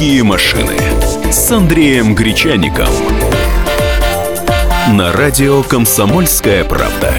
«Русские машины» с Андреем Гречаником. На радио «Комсомольская правда».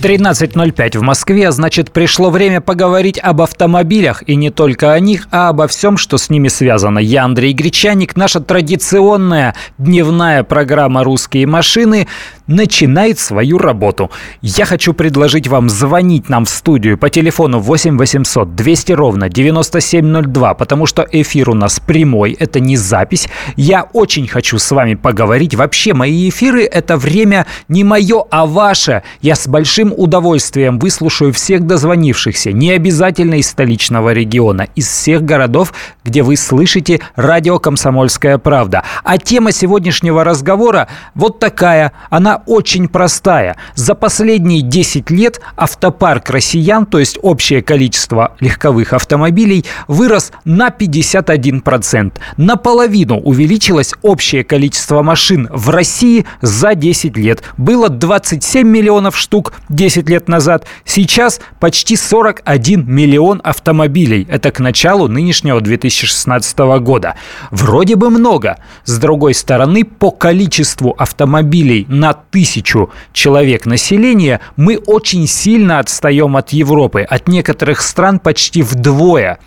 13.05 в Москве, а значит, пришло время поговорить об автомобилях, и не только о них, а обо всем, что с ними связано. Я Андрей Гречаник, наша традиционная дневная программа «Русские машины» начинает свою работу. Я хочу предложить вам звонить нам в студию по телефону 8 800 200 ровно 9702, потому что эфир у нас прямой, это не запись. Я очень хочу с вами поговорить. Вообще, мои эфиры – это время не мое, а ваше. Я с большим удовольствием выслушаю всех дозвонившихся, не обязательно из столичного региона, из всех городов, где вы слышите радио «Комсомольская правда». А тема сегодняшнего разговора вот такая. Она очень простая. За последние 10 лет автопарк россиян, то есть общее количество легковых автомобилей, вырос на 51%. Наполовину увеличилось общее количество машин в России за 10 лет. Было 27 миллионов штук 10 лет назад. Сейчас почти 41 миллион автомобилей. Это к началу нынешнего 2016 года. Вроде бы много. С другой стороны, по количеству автомобилей на тысячу человек населения, мы очень сильно отстаем от Европы, от некоторых стран почти вдвое.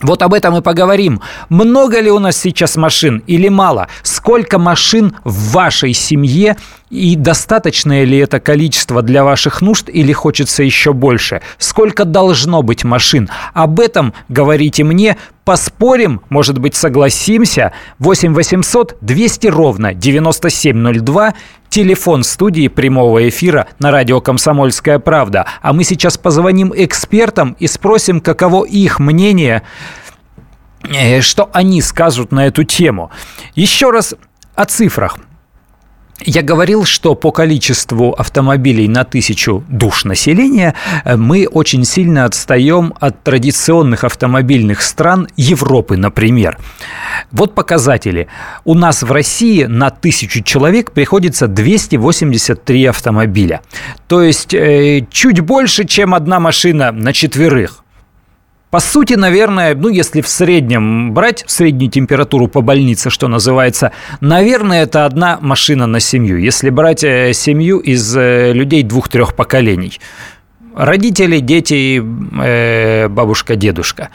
Вот об этом и поговорим. Много ли у нас сейчас машин или мало? Сколько машин в вашей семье и достаточное ли это количество для ваших нужд или хочется еще больше? Сколько должно быть машин? Об этом говорите мне. Поспорим, может быть, согласимся. 8 800 200 ровно 9702 телефон студии прямого эфира на радио «Комсомольская правда». А мы сейчас позвоним экспертам и спросим, каково их мнение, э, что они скажут на эту тему. Еще раз о цифрах. Я говорил, что по количеству автомобилей на тысячу душ населения э, мы очень сильно отстаем от традиционных автомобильных стран Европы, например. Вот показатели. У нас в России на тысячу человек приходится 283 автомобиля. То есть э, чуть больше, чем одна машина на четверых. По сути, наверное, ну, если в среднем брать среднюю температуру по больнице, что называется, наверное, это одна машина на семью. Если брать э, семью из э, людей двух-трех поколений. Родители, дети, э, бабушка, дедушка.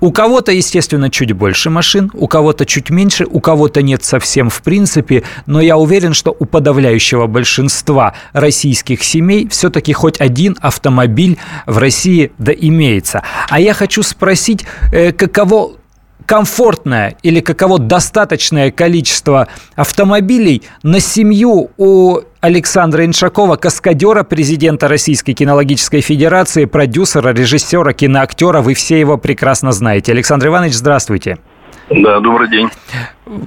У кого-то, естественно, чуть больше машин, у кого-то чуть меньше, у кого-то нет совсем в принципе, но я уверен, что у подавляющего большинства российских семей все-таки хоть один автомобиль в России да имеется. А я хочу спросить, э, каково комфортное или каково достаточное количество автомобилей на семью у Александра Иншакова, каскадера, президента Российской кинологической федерации, продюсера, режиссера, киноактера. Вы все его прекрасно знаете. Александр Иванович, здравствуйте. Да, добрый день.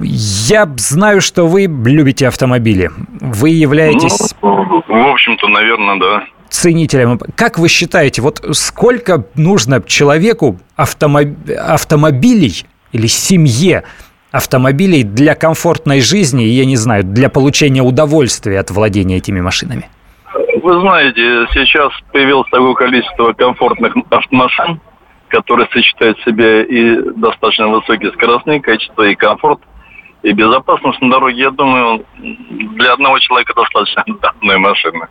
Я знаю, что вы любите автомобили. Вы являетесь... Ну, в общем-то, наверное, да ценителям. Как вы считаете, вот сколько нужно человеку автомоб... автомобилей или семье автомобилей для комфортной жизни я не знаю, для получения удовольствия от владения этими машинами? Вы знаете, сейчас появилось такое количество комфортных автомашин, которые сочетают в себе и достаточно высокие скоростные качества, и комфорт, и безопасность на дороге. Я думаю, для одного человека достаточно одной машины.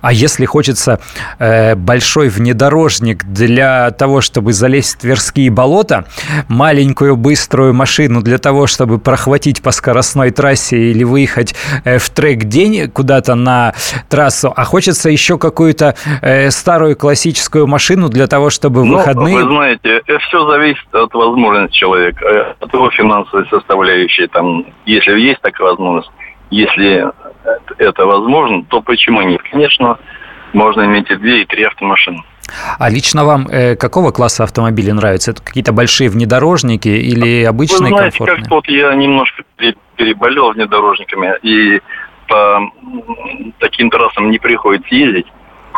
А если хочется э, большой внедорожник для того, чтобы залезть в Тверские болота, маленькую быструю машину для того, чтобы прохватить по скоростной трассе или выехать э, в трек-день куда-то на трассу, а хочется еще какую-то э, старую классическую машину для того, чтобы ну, выходные... Вы знаете, это все зависит от возможности человека, э, от его финансовой составляющей. Там, если есть такая возможность, если это возможно, то почему нет? Конечно, можно иметь и две, и три автомашины. А лично вам э, какого класса автомобили нравятся? Это какие-то большие внедорожники или обычные Вы знаете, комфортные? как вот я немножко переболел внедорожниками, и по таким трассам не приходится ездить.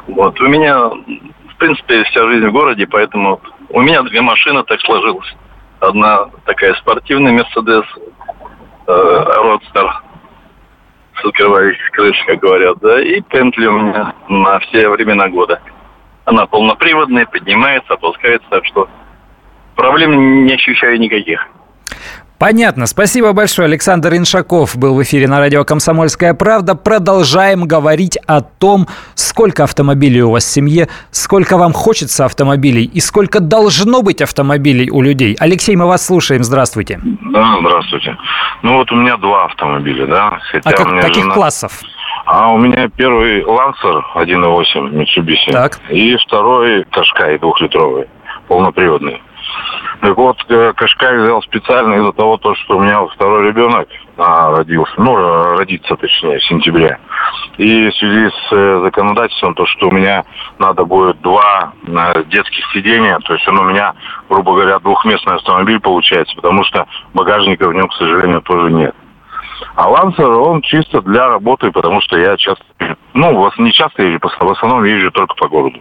Вот. У меня, в принципе, вся жизнь в городе, поэтому у меня две машины так сложилось. Одна такая спортивная Мерседес, э, Родстер, с открывающей крышей, как говорят, да, и Пентли у меня на все времена года. Она полноприводная, поднимается, опускается, так что проблем не ощущаю никаких. Понятно. Спасибо большое. Александр Иншаков был в эфире на радио «Комсомольская правда». Продолжаем говорить о том, сколько автомобилей у вас в семье, сколько вам хочется автомобилей и сколько должно быть автомобилей у людей. Алексей, мы вас слушаем. Здравствуйте. Да, здравствуйте. Ну вот у меня два автомобиля, да. Хотя а как, каких жена... классов? А у меня первый Lancer 1.8 Mitsubishi. Так. И второй Qashqai двухлитровый, полноприводный. Так вот, э, Кашкай взял специально из-за того, то, что у меня второй ребенок а, родился, ну, родится, точнее, в сентябре. И в связи с э, законодательством, то, что у меня надо будет два э, детских сидения, то есть он у меня, грубо говоря, двухместный автомобиль получается, потому что багажника в нем, к сожалению, тоже нет. А Лансер, он чисто для работы, потому что я часто, ну, не часто езжу, в основном езжу только по городу.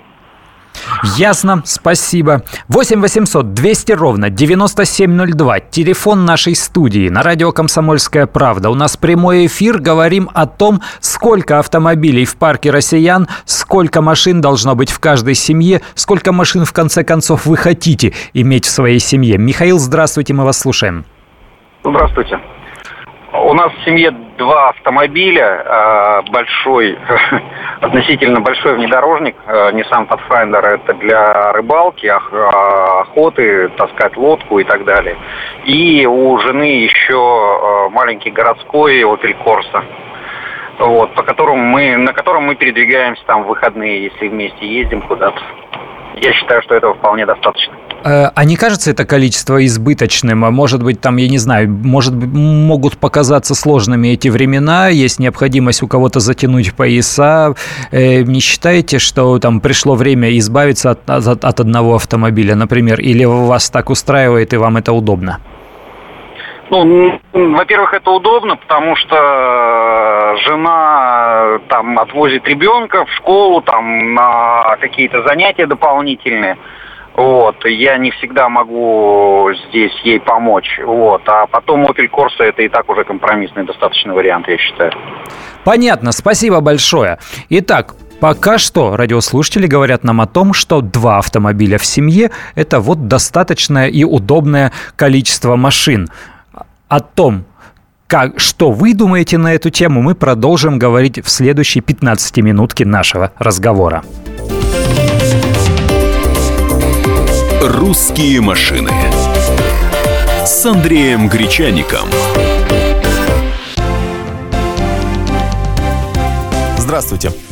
Ясно, спасибо. 8 800 200 ровно 9702. Телефон нашей студии на радио «Комсомольская правда». У нас прямой эфир. Говорим о том, сколько автомобилей в парке россиян, сколько машин должно быть в каждой семье, сколько машин, в конце концов, вы хотите иметь в своей семье. Михаил, здравствуйте, мы вас слушаем. Здравствуйте. У нас в семье два автомобиля, а, большой, относительно большой внедорожник, а, Nissan Pathfinder, это для рыбалки, а, охоты, таскать лодку и так далее. И у жены еще маленький городской Opel Corsa вот, по которому мы, на котором мы передвигаемся там в выходные, если вместе ездим куда-то. Я считаю, что этого вполне достаточно. Э, а не кажется это количество избыточным? А может быть, там, я не знаю, может могут показаться сложными эти времена, есть необходимость у кого-то затянуть пояса. Э, не считаете, что там пришло время избавиться от, от, от одного автомобиля, например, или вас так устраивает и вам это удобно? Ну, во-первых, это удобно, потому что жена там отвозит ребенка в школу, там на какие-то занятия дополнительные. Вот, я не всегда могу здесь ей помочь. Вот, а потом Opel Corsa это и так уже компромиссный достаточный вариант, я считаю. Понятно, спасибо большое. Итак, Пока что радиослушатели говорят нам о том, что два автомобиля в семье – это вот достаточное и удобное количество машин. О том, как, что вы думаете на эту тему, мы продолжим говорить в следующей 15-минутке нашего разговора. «Русские машины» с Андреем Гречаником. Здравствуйте.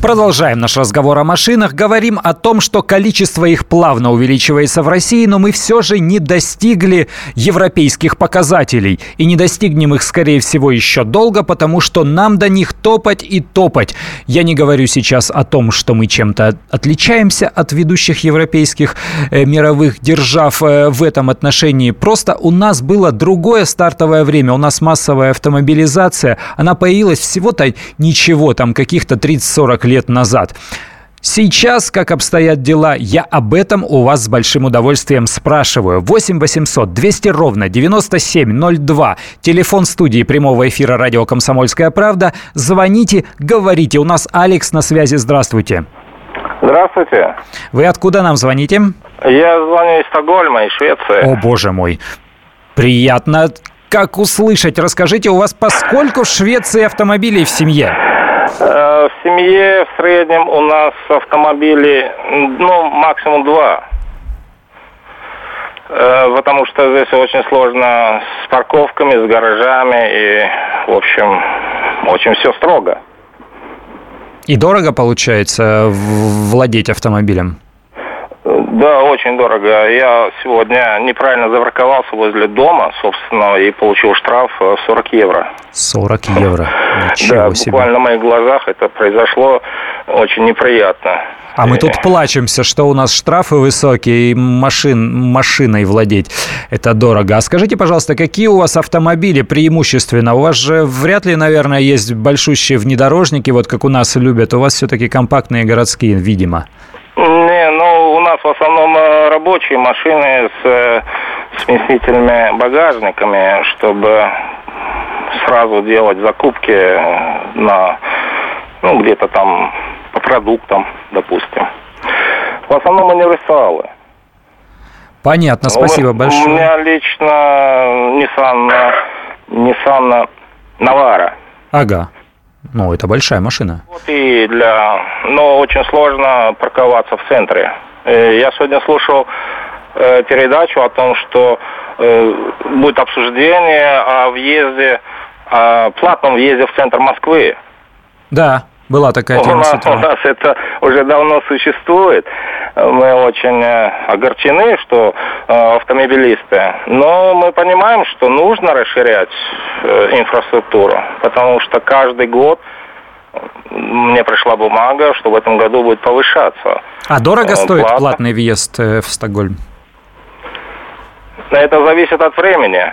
Продолжаем наш разговор о машинах. Говорим о том, что количество их плавно увеличивается в России, но мы все же не достигли европейских показателей. И не достигнем их, скорее всего, еще долго, потому что нам до них топать и топать. Я не говорю сейчас о том, что мы чем-то отличаемся от ведущих европейских э, мировых держав э, в этом отношении. Просто у нас было другое стартовое время. У нас массовая автомобилизация. Она появилась всего-то ничего, там каких-то 30-40 лет назад. Сейчас, как обстоят дела, я об этом у вас с большим удовольствием спрашиваю. 8 800 200 ровно 9702. Телефон студии прямого эфира радио «Комсомольская правда». Звоните, говорите. У нас Алекс на связи. Здравствуйте. Здравствуйте. Вы откуда нам звоните? Я звоню из Стокгольма, из Швеции. О, боже мой. Приятно. Как услышать? Расскажите, у вас поскольку в Швеции автомобилей в семье? Э, в семье в среднем у нас автомобили, ну, максимум два. Э, потому что здесь очень сложно с парковками, с гаражами и, в общем, очень все строго. И дорого получается владеть автомобилем? Да, очень дорого. Я сегодня неправильно запарковался возле дома, собственно, и получил штраф 40 евро. 40 евро? Ничего да, себе. буквально на моих глазах это произошло очень неприятно. А мы тут плачемся, что у нас штрафы высокие, и машин, машиной владеть это дорого. А скажите, пожалуйста, какие у вас автомобили преимущественно? У вас же вряд ли, наверное, есть большущие внедорожники, вот как у нас любят. У вас все-таки компактные городские, видимо. Не, ну нас в основном э, рабочие машины с э, смесительными багажниками, чтобы сразу делать закупки на, ну, где-то там по продуктам, допустим. В основном универсалы. Понятно, спасибо у, большое. У меня лично Nissan, Nissan Navara. Ага. Ну, это большая машина. Вот и для... Но очень сложно парковаться в центре. Э, я сегодня слушал э, передачу о том, что э, будет обсуждение о въезде, о платном въезде в центр Москвы. Да. Была такая тема у нас, у нас это уже давно существует. Мы очень огорчены, что автомобилисты. Но мы понимаем, что нужно расширять инфраструктуру, потому что каждый год мне пришла бумага, что в этом году будет повышаться. А дорого стоит плата. платный въезд в Стокгольм? Это зависит от времени.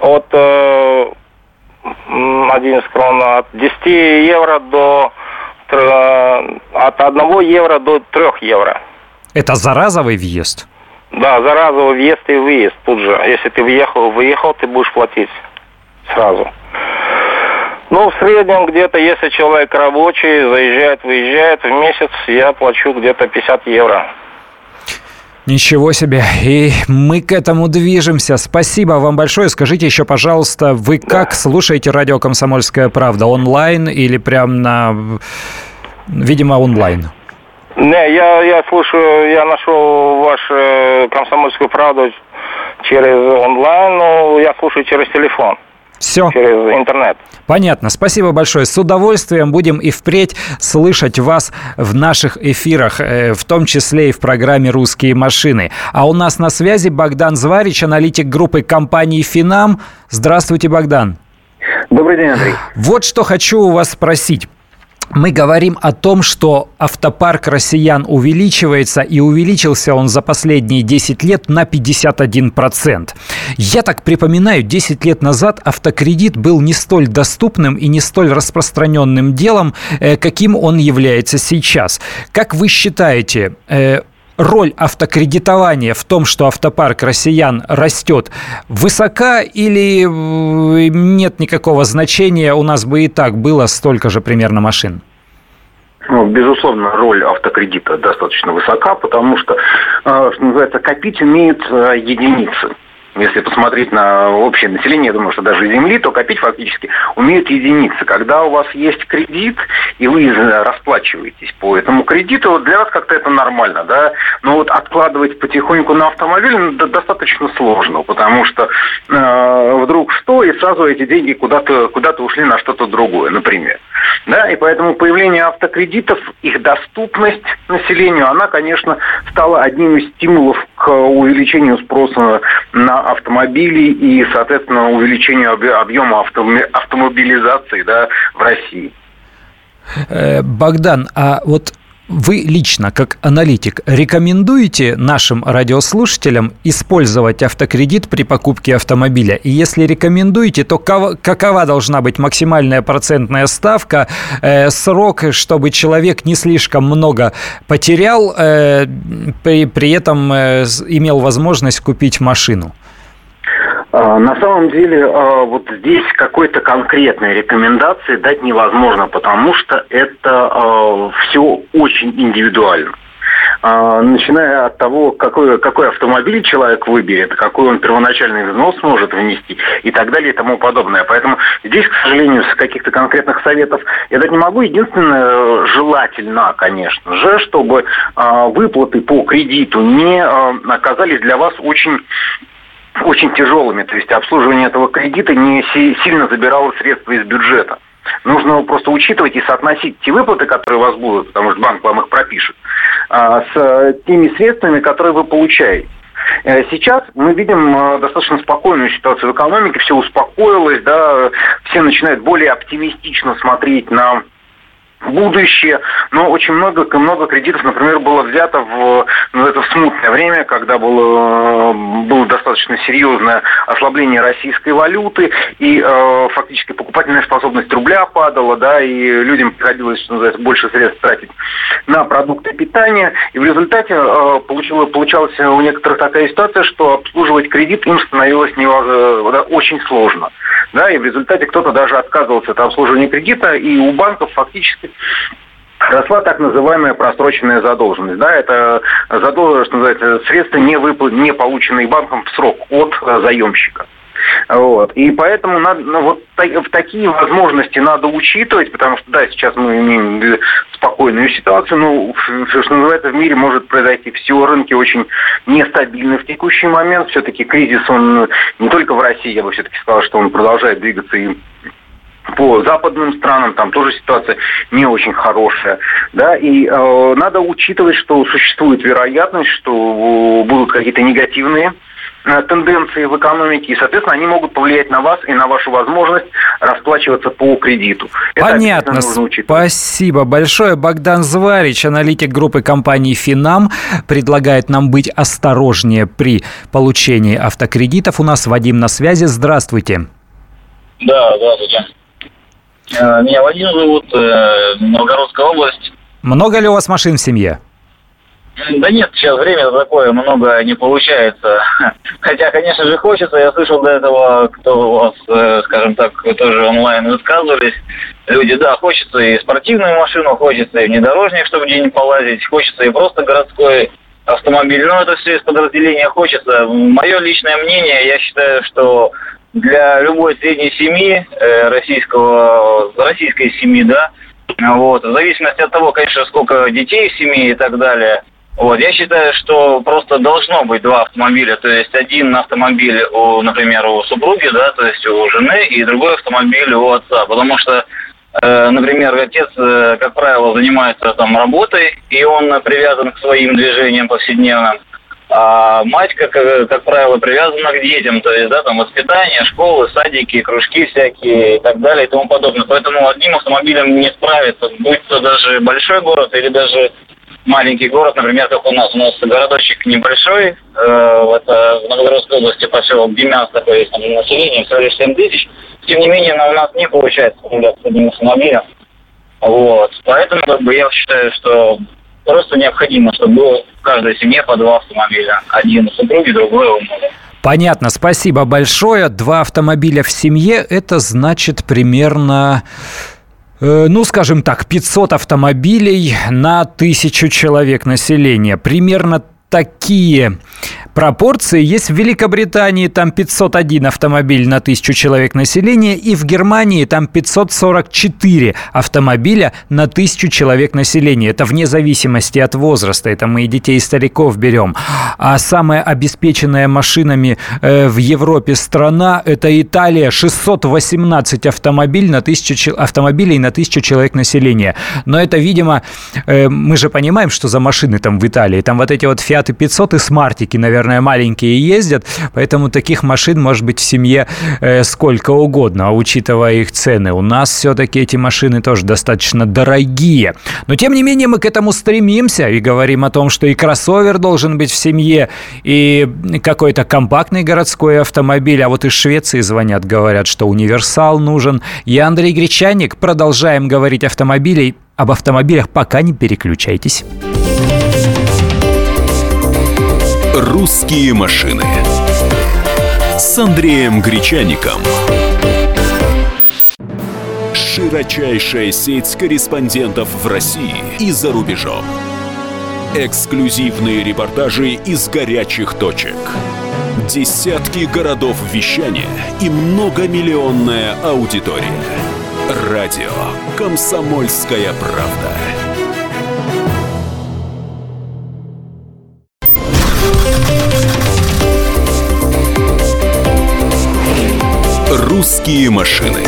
От один крон от 10 евро до от 1 евро до 3 евро. Это за разовый въезд? Да, за разовый въезд и выезд тут же. Если ты въехал, выехал, ты будешь платить сразу. Ну, в среднем где-то, если человек рабочий, заезжает, выезжает, в месяц я плачу где-то 50 евро. Ничего себе. И мы к этому движемся. Спасибо вам большое. Скажите еще, пожалуйста, вы как слушаете радио «Комсомольская правда»? Онлайн или прям на... Видимо, онлайн. Не, я, я слушаю, я нашел вашу э, «Комсомольскую правду» через онлайн, но я слушаю через телефон. Все. Через интернет. Понятно. Спасибо большое. С удовольствием будем и впредь слышать вас в наших эфирах, э, в том числе и в программе «Русские машины». А у нас на связи Богдан Зварич, аналитик группы компании «Финам». Здравствуйте, Богдан. Добрый день, Андрей. Вот что хочу у вас спросить мы говорим о том, что автопарк россиян увеличивается, и увеличился он за последние 10 лет на 51%. Я так припоминаю, 10 лет назад автокредит был не столь доступным и не столь распространенным делом, э, каким он является сейчас. Как вы считаете, э, роль автокредитования в том, что автопарк россиян растет, высока или нет никакого значения, у нас бы и так было столько же примерно машин? Ну, безусловно, роль автокредита достаточно высока, потому что, э, что называется, копить умеют э, единицы. Если посмотреть на общее население, я думаю, что даже Земли, то копить фактически умеют единицы. Когда у вас есть кредит, и вы расплачиваетесь по этому кредиту, для вас как-то это нормально, да? Но вот откладывать потихоньку на автомобиль ну, достаточно сложно, потому что э, вдруг что, и сразу эти деньги куда-то куда ушли на что-то другое, например. Да, и поэтому появление автокредитов, их доступность населению, она, конечно, стала одним из стимулов к увеличению спроса на автомобилей и, соответственно, увеличению объема автомобилизации да, в России. Э, Богдан, а вот вы лично, как аналитик, рекомендуете нашим радиослушателям использовать автокредит при покупке автомобиля? И если рекомендуете, то какова должна быть максимальная процентная ставка, э, срок, чтобы человек не слишком много потерял, э, при, при этом э, имел возможность купить машину? А, на самом деле, а, вот здесь какой-то конкретной рекомендации дать невозможно, потому что это а, все очень индивидуально начиная от того, какой, какой автомобиль человек выберет, какой он первоначальный взнос может внести и так далее и тому подобное. Поэтому здесь, к сожалению, с каких-то конкретных советов я дать не могу. Единственное, желательно, конечно же, чтобы выплаты по кредиту не оказались для вас очень очень тяжелыми. То есть обслуживание этого кредита не сильно забирало средства из бюджета. Нужно просто учитывать и соотносить те выплаты, которые у вас будут, потому что банк вам их пропишет, с теми средствами, которые вы получаете. Сейчас мы видим достаточно спокойную ситуацию в экономике, все успокоилось, да, все начинают более оптимистично смотреть на будущее, но очень много, много кредитов, например, было взято в, ну, это в смутное время, когда было, было достаточно серьезное ослабление российской валюты, и э, фактически покупательная способность рубля падала, да, и людям приходилось, что называется, больше средств тратить на продукты питания, и в результате э, получила, получалась у некоторых такая ситуация, что обслуживать кредит им становилось невозможно, да, очень сложно, да, и в результате кто-то даже отказывался от обслуживания кредита, и у банков фактически росла так называемая просроченная задолженность. Да, это задолженность, что называется, средства, не, выпл... не полученные банком в срок от э, заемщика. Вот. И поэтому надо, ну, вот в такие возможности надо учитывать, потому что, да, сейчас мы имеем спокойную ситуацию, но, что называется, в мире может произойти все, рынки очень нестабильны в текущий момент, все-таки кризис, он не только в России, я бы все-таки сказал, что он продолжает двигаться и по западным странам там тоже ситуация не очень хорошая, да, и э, надо учитывать, что существует вероятность, что будут какие-то негативные тенденции в экономике, и, соответственно, они могут повлиять на вас и на вашу возможность расплачиваться по кредиту. Понятно. Спасибо большое. Богдан Зварич, аналитик группы компании «Финам», предлагает нам быть осторожнее при получении автокредитов. У нас Вадим на связи. Здравствуйте. Да, здравствуйте. Э, меня Вадим зовут, э, Новгородская область. Много ли у вас машин в семье? Да нет, сейчас время такое, много не получается. Хотя, конечно же, хочется. Я слышал до этого, кто у вас, э, скажем так, тоже онлайн высказывались. Люди, да, хочется и спортивную машину, хочется и внедорожник, чтобы где-нибудь полазить, хочется и просто городской автомобиль. Но это все из подразделения хочется. Мое личное мнение, я считаю, что для любой средней семьи э, российского, российской семьи, да, вот, в зависимости от того, конечно, сколько детей в семье и так далее, вот, я считаю, что просто должно быть два автомобиля, то есть один автомобиль у, например, у супруги, да, то есть у жены, и другой автомобиль у отца, потому что э, Например, отец, э, как правило, занимается там работой, и он привязан к своим движениям повседневным. А мать, как, как правило, привязана к детям, то есть, да, там, воспитание, школы, садики, кружки всякие и так далее и тому подобное. Поэтому одним автомобилем не справиться, будь то даже большой город или даже маленький город, например, как у нас. У нас городочек небольшой, э, это в Новгородской области поселок Демяс, такой есть там население, всего лишь 7 тысяч. Тем не менее, у нас не получается справляться с одним автомобилем. Вот. Поэтому как бы, я считаю, что Просто необходимо, чтобы было в каждой семье по два автомобиля. Один у супруги, другой у мужа. Понятно, спасибо большое. Два автомобиля в семье – это значит примерно ну, скажем так, 500 автомобилей на тысячу человек населения. Примерно такие пропорции есть в Великобритании, там 501 автомобиль на тысячу человек населения, и в Германии там 544 автомобиля на тысячу человек населения. Это вне зависимости от возраста, это мы и детей, и стариков берем. А самая обеспеченная машинами э, в Европе страна – это Италия, 618 автомобиль на тысячу, автомобилей на тысячу человек населения. Но это, видимо, э, мы же понимаем, что за машины там в Италии. Там вот эти вот Fiat 500 и смартики, наверное, маленькие ездят, поэтому таких машин может быть в семье э, сколько угодно, а учитывая их цены. У нас все-таки эти машины тоже достаточно дорогие. Но, тем не менее, мы к этому стремимся и говорим о том, что и кроссовер должен быть в семье, и какой-то компактный городской автомобиль. А вот из Швеции звонят, говорят, что универсал нужен. Я Андрей Гречаник. Продолжаем говорить автомобилей. Об автомобилях пока не переключайтесь. «Русские машины» с Андреем Гречаником. Широчайшая сеть корреспондентов в России и за рубежом. Эксклюзивные репортажи из горячих точек. Десятки городов вещания и многомиллионная аудитория. Радио «Комсомольская правда». «Русские машины»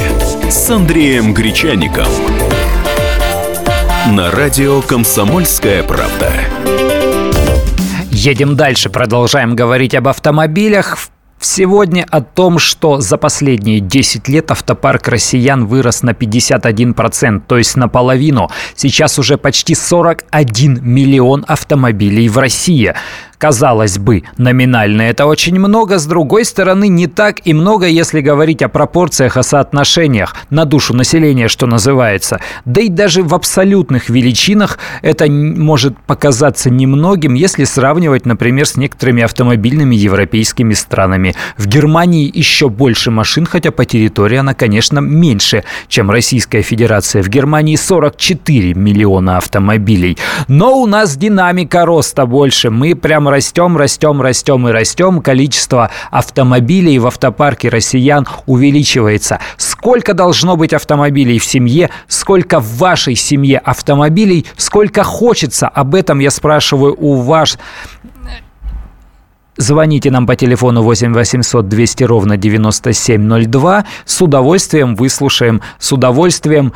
с Андреем Гречаником на радио «Комсомольская правда». Едем дальше, продолжаем говорить об автомобилях. Сегодня о том, что за последние 10 лет автопарк россиян вырос на 51%, то есть наполовину. Сейчас уже почти 41 миллион автомобилей в России. Казалось бы, номинально это очень много, с другой стороны не так и много, если говорить о пропорциях, о соотношениях на душу населения, что называется. Да и даже в абсолютных величинах это может показаться немногим, если сравнивать, например, с некоторыми автомобильными европейскими странами. В Германии еще больше машин, хотя по территории она, конечно, меньше, чем Российская Федерация. В Германии 44 миллиона автомобилей. Но у нас динамика роста больше. Мы прямо растем, растем, растем и растем. Количество автомобилей в автопарке россиян увеличивается. Сколько должно быть автомобилей в семье? Сколько в вашей семье автомобилей? Сколько хочется? Об этом я спрашиваю у вас. Звоните нам по телефону 8 800 200 ровно 9702. С удовольствием выслушаем, с удовольствием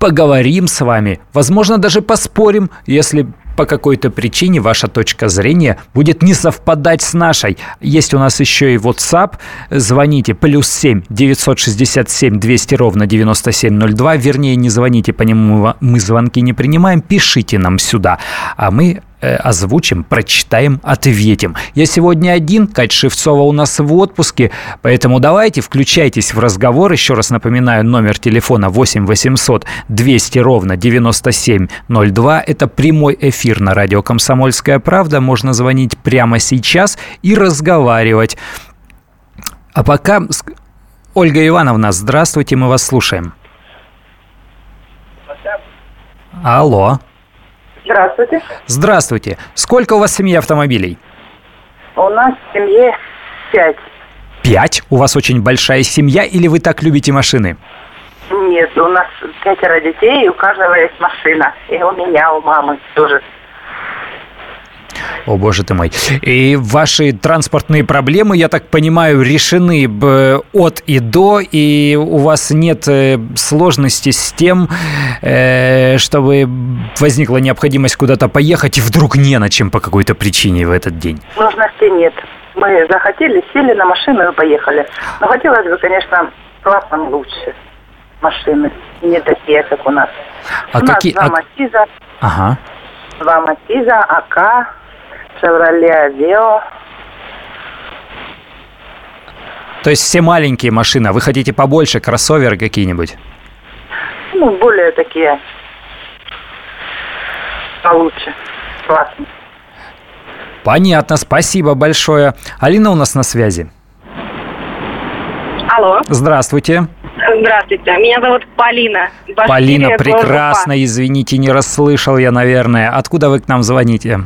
поговорим с вами. Возможно, даже поспорим, если по какой-то причине ваша точка зрения будет не совпадать с нашей. Есть у нас еще и WhatsApp. Звоните плюс 7 967 200 ровно 9702. Вернее, не звоните по нему, мы звонки не принимаем. Пишите нам сюда. А мы озвучим, прочитаем, ответим. Я сегодня один, Кать Шевцова у нас в отпуске, поэтому давайте включайтесь в разговор. Еще раз напоминаю, номер телефона 8 800 200 ровно 9702. Это прямой эфир на радио «Комсомольская правда». Можно звонить прямо сейчас и разговаривать. А пока... Ольга Ивановна, здравствуйте, мы вас слушаем. Алло. Здравствуйте. Здравствуйте. Сколько у вас в семье автомобилей? У нас в семье пять. Пять? У вас очень большая семья или вы так любите машины? Нет, у нас пятеро детей, и у каждого есть машина. И у меня, у мамы тоже. О, боже ты мой. И ваши транспортные проблемы, я так понимаю, решены от и до, и у вас нет э, сложности с тем, э, чтобы возникла необходимость куда-то поехать, и вдруг не на чем по какой-то причине в этот день? Сложности нет. Мы захотели, сели на машину и поехали. Но хотелось бы, конечно, классом лучше машины, не такие, как у нас. А у какие? нас два а... Матиза, ага. два Матиза, АК, Chevrolet Aveo. То есть все маленькие машины, а вы хотите побольше, кроссоверы какие-нибудь? Ну, более такие получше, классно. Понятно, спасибо большое. Алина у нас на связи. Алло. Здравствуйте. Здравствуйте, меня зовут Полина. Башкирия, Полина, прекрасно, извините, не расслышал я, наверное. Откуда вы к нам звоните?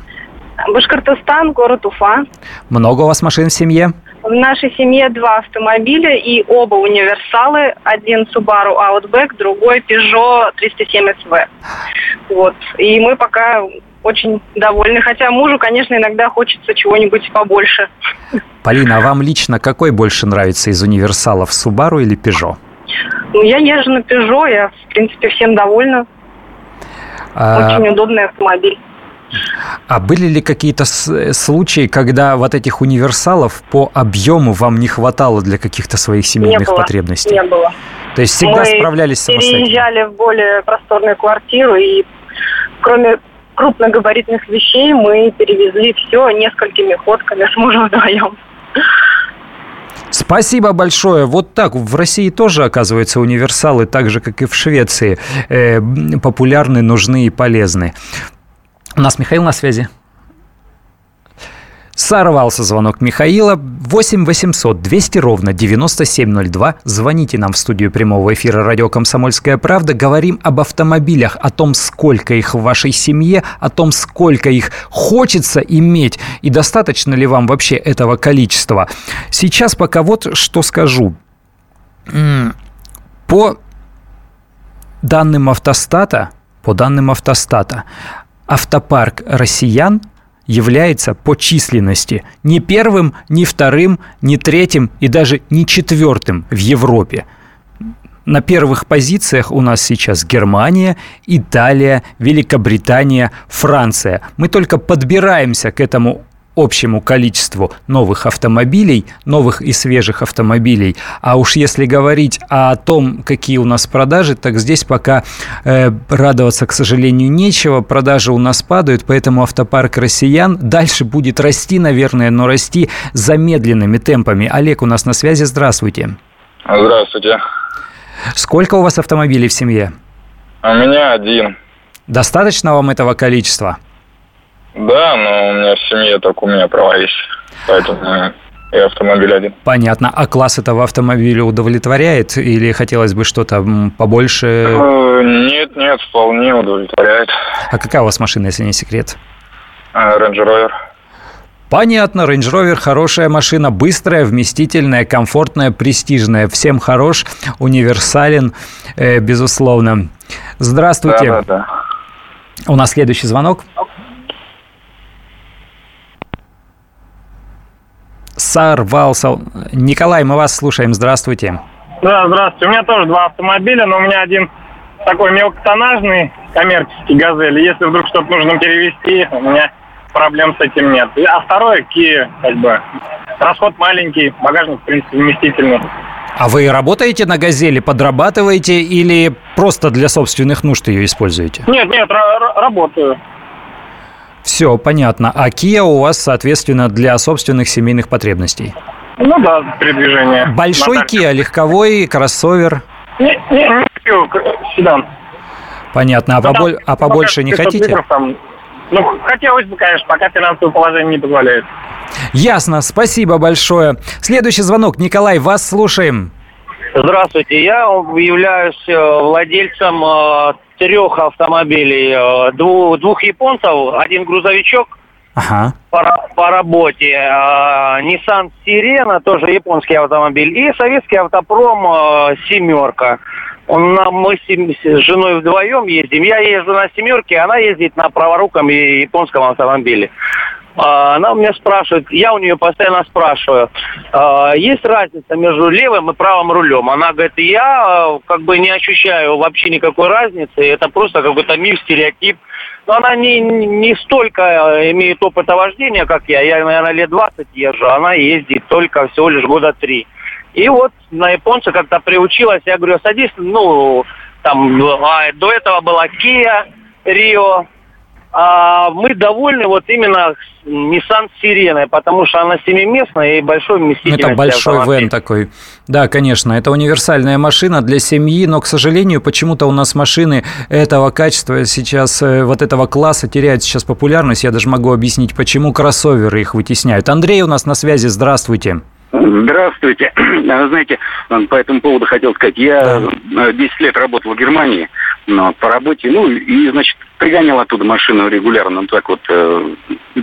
Башкортостан, город Уфа. Много у вас машин в семье? В нашей семье два автомобиля и оба универсалы. Один Subaru Outback, другой Peugeot 307 SV. Вот. И мы пока очень довольны. Хотя мужу, конечно, иногда хочется чего-нибудь побольше. Полина, а вам лично какой больше нравится из универсалов, Subaru или Peugeot? Ну, я езжу на Peugeot, я, в принципе, всем довольна. А... Очень удобный автомобиль. А были ли какие-то случаи, когда вот этих универсалов по объему вам не хватало для каких-то своих семейных не было, потребностей? Не было. То есть всегда Мы справлялись самостоятельно? переезжали в более просторную квартиру, и кроме крупногабаритных вещей мы перевезли все несколькими ходками с мужем вдвоем. Спасибо большое. Вот так в России тоже, оказывается, универсалы, так же, как и в Швеции, э, популярны, нужны и полезны. У нас Михаил на связи. Сорвался звонок Михаила. 8 800 200 ровно 9702. Звоните нам в студию прямого эфира «Радио Комсомольская правда». Говорим об автомобилях, о том, сколько их в вашей семье, о том, сколько их хочется иметь и достаточно ли вам вообще этого количества. Сейчас пока вот что скажу. По данным автостата, по данным автостата, автопарк россиян является по численности не первым, не вторым, не третьим и даже не четвертым в Европе. На первых позициях у нас сейчас Германия, Италия, Великобритания, Франция. Мы только подбираемся к этому общему количеству новых автомобилей, новых и свежих автомобилей. А уж если говорить о том, какие у нас продажи, так здесь пока э, радоваться, к сожалению, нечего. Продажи у нас падают, поэтому автопарк россиян дальше будет расти, наверное, но расти замедленными темпами. Олег у нас на связи. Здравствуйте. Здравствуйте. Сколько у вас автомобилей в семье? У меня один. Достаточно вам этого количества? Да, но у меня в семье только у меня права есть. Поэтому и автомобиль один. Понятно. А класс этого автомобиля удовлетворяет или хотелось бы что-то побольше? Э, нет, нет, вполне удовлетворяет. А какая у вас машина, если не секрет? Э, Range Rover. Понятно, Range Rover хорошая машина, быстрая, вместительная, комфортная, престижная. Всем хорош, универсален, э, безусловно. Здравствуйте. Да, да, да. У нас следующий звонок. Сорвался. Николай, мы вас слушаем. Здравствуйте. Да, здравствуйте. У меня тоже два автомобиля, но у меня один такой мелкотонажный коммерческий «Газель». Если вдруг что-то нужно перевести, у меня проблем с этим нет. А второй Kia, как бы, расход маленький, багажник, в принципе, вместительный. А вы работаете на «Газели», подрабатываете или просто для собственных нужд ее используете? Нет, нет, работаю. Все, понятно. А Kia у вас, соответственно, для собственных семейных потребностей? Ну да, передвижение. Большой Kia, легковой, кроссовер? Не, не, не седан. Понятно. А, да, поболь... а побольше не хотите? Там, ну, хотелось бы, конечно, пока финансовое положение не позволяет. Ясно, спасибо большое. Следующий звонок. Николай, вас слушаем. Здравствуйте, я являюсь э, владельцем э, трех автомобилей. Э, двух, двух японцев, один грузовичок ага. по, по работе, Nissan Sirena, тоже японский автомобиль, и советский автопром «семерка». Он, мы с женой вдвоем ездим. Я езжу на семерке, она ездит на праворуком и японском автомобиле. А, она у меня спрашивает, я у нее постоянно спрашиваю, а, есть разница между левым и правым рулем? Она говорит, я а, как бы не ощущаю вообще никакой разницы, это просто какой-то миф, стереотип. Но она не, не столько имеет опыта вождения, как я. Я, наверное, лет 20 езжу, она ездит только всего лишь года три. И вот на японца как-то приучилась, я говорю, садись, ну, там, а, до этого была Kia, Рио, а мы довольны вот именно Nissan Сиреной, потому что она семиместная и большой вместительность. Это большой вен такой. Да, конечно, это универсальная машина для семьи, но, к сожалению, почему-то у нас машины этого качества сейчас, э, вот этого класса теряют сейчас популярность. Я даже могу объяснить, почему кроссоверы их вытесняют. Андрей у нас на связи, здравствуйте. Здравствуйте. Вы знаете, по этому поводу хотел сказать, я 10 лет работал в Германии но по работе, ну, и, значит, пригонял оттуда машину регулярно, ну, так вот, э,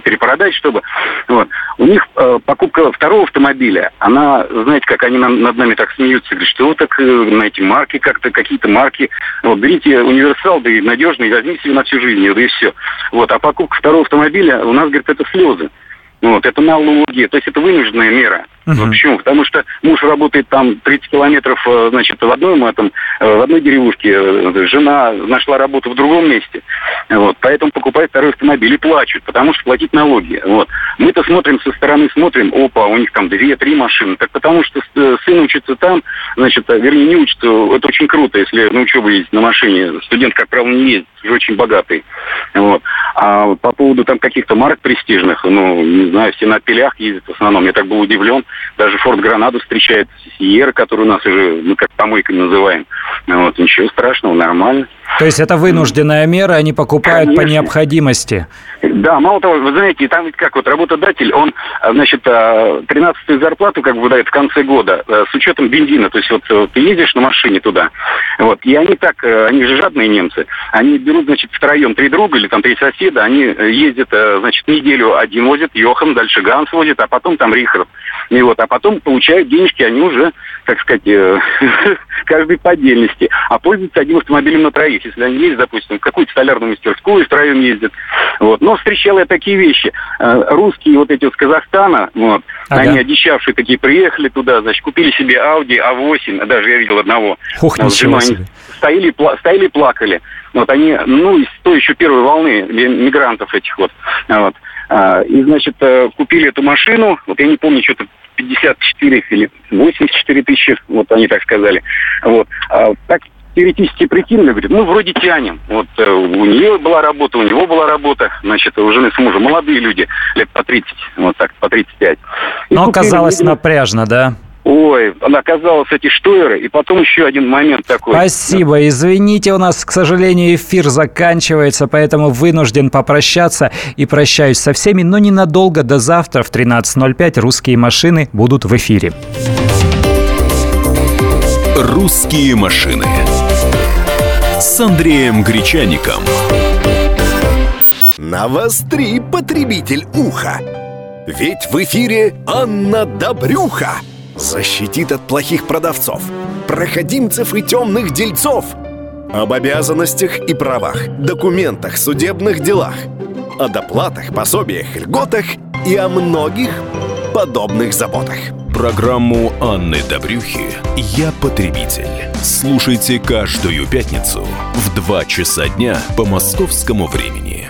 перепродать, чтобы... Вот. У них э, покупка второго автомобиля, она, знаете, как они нам, над нами так смеются, говорят, что вот так, э, эти марки как-то, какие-то марки, вот, берите универсал, да и надежный, возьмите себе на всю жизнь, да и все. Вот, а покупка второго автомобиля у нас, говорит, это слезы. Вот, это налоги, то есть это вынужденная мера. Uh-huh. Почему? Потому что муж работает там 30 километров, э, значит, в одной этом, э, в одной деревушке, э, жена нашла работу в другом месте. Вот, поэтому покупает второй автомобиль и плачут, потому что платить налоги. Вот. Мы-то смотрим со стороны, смотрим, опа, у них там две-три машины. Так потому что сын учится там, значит, вернее, не учится, это очень круто, если на учебу ездить на машине. Студент, как правило, не ездит, уже очень богатый. Вот. А по поводу там каких-то марок престижных, ну, не знаю, все на пилях ездят в основном. Я так был удивлен. Даже Форд Гранаду встречает Сиера, который у нас уже, мы как помойкой называем. Вот, ничего страшного, нормально. То есть это вынужденная мера, они покупают Конечно. по необходимости? Да, мало того, вы знаете, там ведь как вот работодатель, он, а, значит, 13-ю а, зарплату как бы выдает в конце года а, с учетом бензина. То есть вот ты едешь на машине туда, вот, и они так, они же жадные немцы, они берут, значит, втроем три друга или там три соседа, они ездят, значит, неделю один возит, Йохан, дальше Ганс возит, а потом там Рихард. И вот, а потом получают денежки, они уже, как сказать, э, каждый по отдельности. А пользуются одним автомобилем на троих. Если они ездят, допустим, в какую-то столярную мастерскую втроем ездят. Вот. Но встречал я такие вещи. Э, русские вот эти вот с Казахстана, вот, ага. они одичавшие такие, приехали туда, значит, купили себе Audi A8, даже я видел одного. Ух, вот, ничего себе. Стояли, пла- стояли, плакали. Вот они, ну, из той еще первой волны мигрантов этих вот. вот. А, и, значит, э, купили эту машину, вот я не помню, что-то 54 или 84 тысячи, вот они так сказали. Вот. А, так теоретически прикинули, говорит, ну, вроде тянем. Вот э, у нее была работа, у него была работа, значит, у жены с мужем молодые люди, лет по 30, вот так, по 35. И Но оказалось видимо, напряжно, да? Ой, оказалось эти штойеры, и потом еще один момент такой. Спасибо, извините, у нас, к сожалению, эфир заканчивается, поэтому вынужден попрощаться и прощаюсь со всеми, но ненадолго, до завтра в 13.05 русские машины будут в эфире. «Русские машины» с Андреем Гречаником. Навостри, потребитель уха! Ведь в эфире Анна Добрюха – Защитит от плохих продавцов, проходимцев и темных дельцов. Об обязанностях и правах, документах, судебных делах, о доплатах, пособиях, льготах и о многих подобных заботах. Программу Анны Добрюхи «Я потребитель». Слушайте каждую пятницу в 2 часа дня по московскому времени.